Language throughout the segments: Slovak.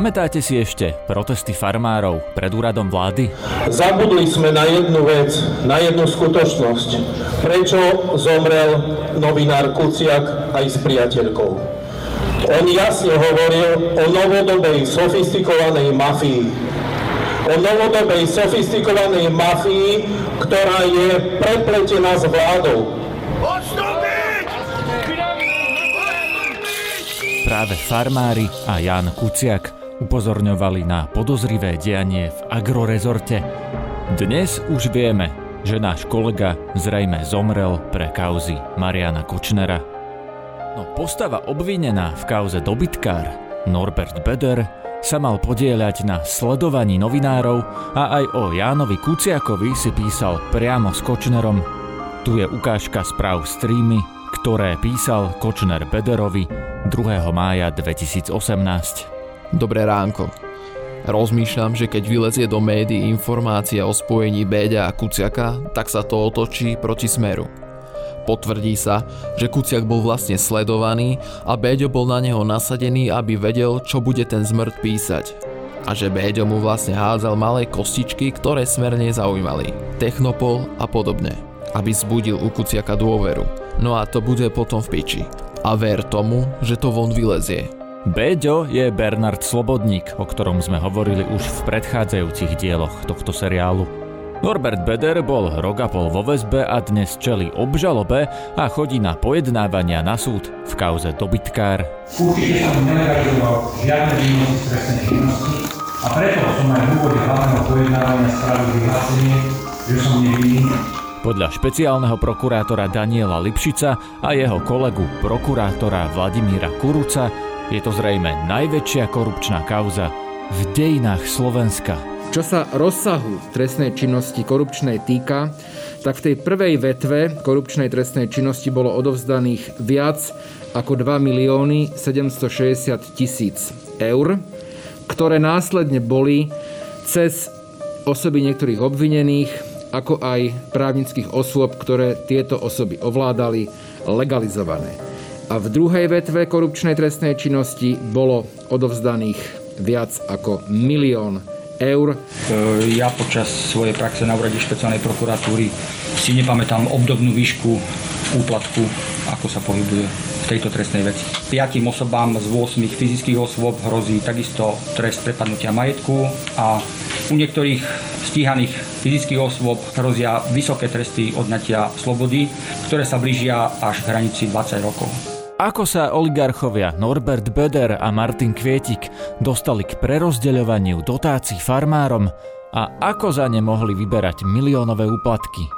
Pamätáte si ešte protesty farmárov pred úradom vlády? Zabudli sme na jednu vec, na jednu skutočnosť. Prečo zomrel novinár Kuciak aj s priateľkou? On jasne hovoril o novodobej sofistikovanej mafii. O novodobej sofistikovanej mafii, ktorá je prepletená s vládou. Práve farmári a Jan Kuciak upozorňovali na podozrivé dianie v agrorezorte. Dnes už vieme, že náš kolega zrejme zomrel pre kauzy Mariana Kočnera. No postava obvinená v kauze dobytkár Norbert Beder sa mal podieľať na sledovaní novinárov a aj o Jánovi Kuciakovi si písal priamo s Kočnerom. Tu je ukážka správ streamy, ktoré písal Kočner Bederovi 2. mája 2018. Dobré ránko. Rozmýšľam, že keď vylezie do médií informácia o spojení Béďa a Kuciaka, tak sa to otočí proti smeru. Potvrdí sa, že Kuciak bol vlastne sledovaný a Béďo bol na neho nasadený, aby vedel, čo bude ten zmrt písať. A že Béďo mu vlastne hádzal malé kostičky, ktoré smerne zaujímali. Technopol a podobne. Aby zbudil u Kuciaka dôveru. No a to bude potom v piči a ver tomu, že to von vylezie. Béďo je Bernard Slobodník, o ktorom sme hovorili už v predchádzajúcich dieloch tohto seriálu. Norbert Beder bol rok a pol vo väzbe a dnes čeli obžalobe a chodí na pojednávania na súd v kauze dobytkár. Určite som neangažoval žiadne výnosy z trestnej činnosti a preto som aj v úvode hlavného pojednávania spravil vyhlásenie, že som nevinný podľa špeciálneho prokurátora Daniela Lipšica a jeho kolegu prokurátora Vladimíra Kuruca je to zrejme najväčšia korupčná kauza v dejinách Slovenska. Čo sa rozsahu trestnej činnosti korupčnej týka, tak v tej prvej vetve korupčnej trestnej činnosti bolo odovzdaných viac ako 2 milióny 760 tisíc eur, ktoré následne boli cez osoby niektorých obvinených ako aj právnických osôb, ktoré tieto osoby ovládali, legalizované. A v druhej vetve korupčnej trestnej činnosti bolo odovzdaných viac ako milión eur. E, ja počas svojej praxe na úrade špeciálnej prokuratúry si nepamätám obdobnú výšku úplatku, ako sa pohybuje v tejto trestnej veci. Piatým osobám z 8 fyzických osôb hrozí takisto trest prepadnutia majetku a u niektorých stíhaných fyzických osôb hrozia vysoké tresty odnatia slobody, ktoré sa blížia až k hranici 20 rokov. Ako sa oligarchovia Norbert Böder a Martin Kvietik dostali k prerozdeľovaniu dotácií farmárom a ako za ne mohli vyberať miliónové úplatky?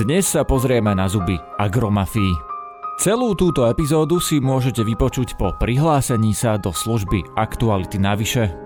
Dnes sa pozrieme na zuby agromafii. Celú túto epizódu si môžete vypočuť po prihlásení sa do služby Aktuality navyše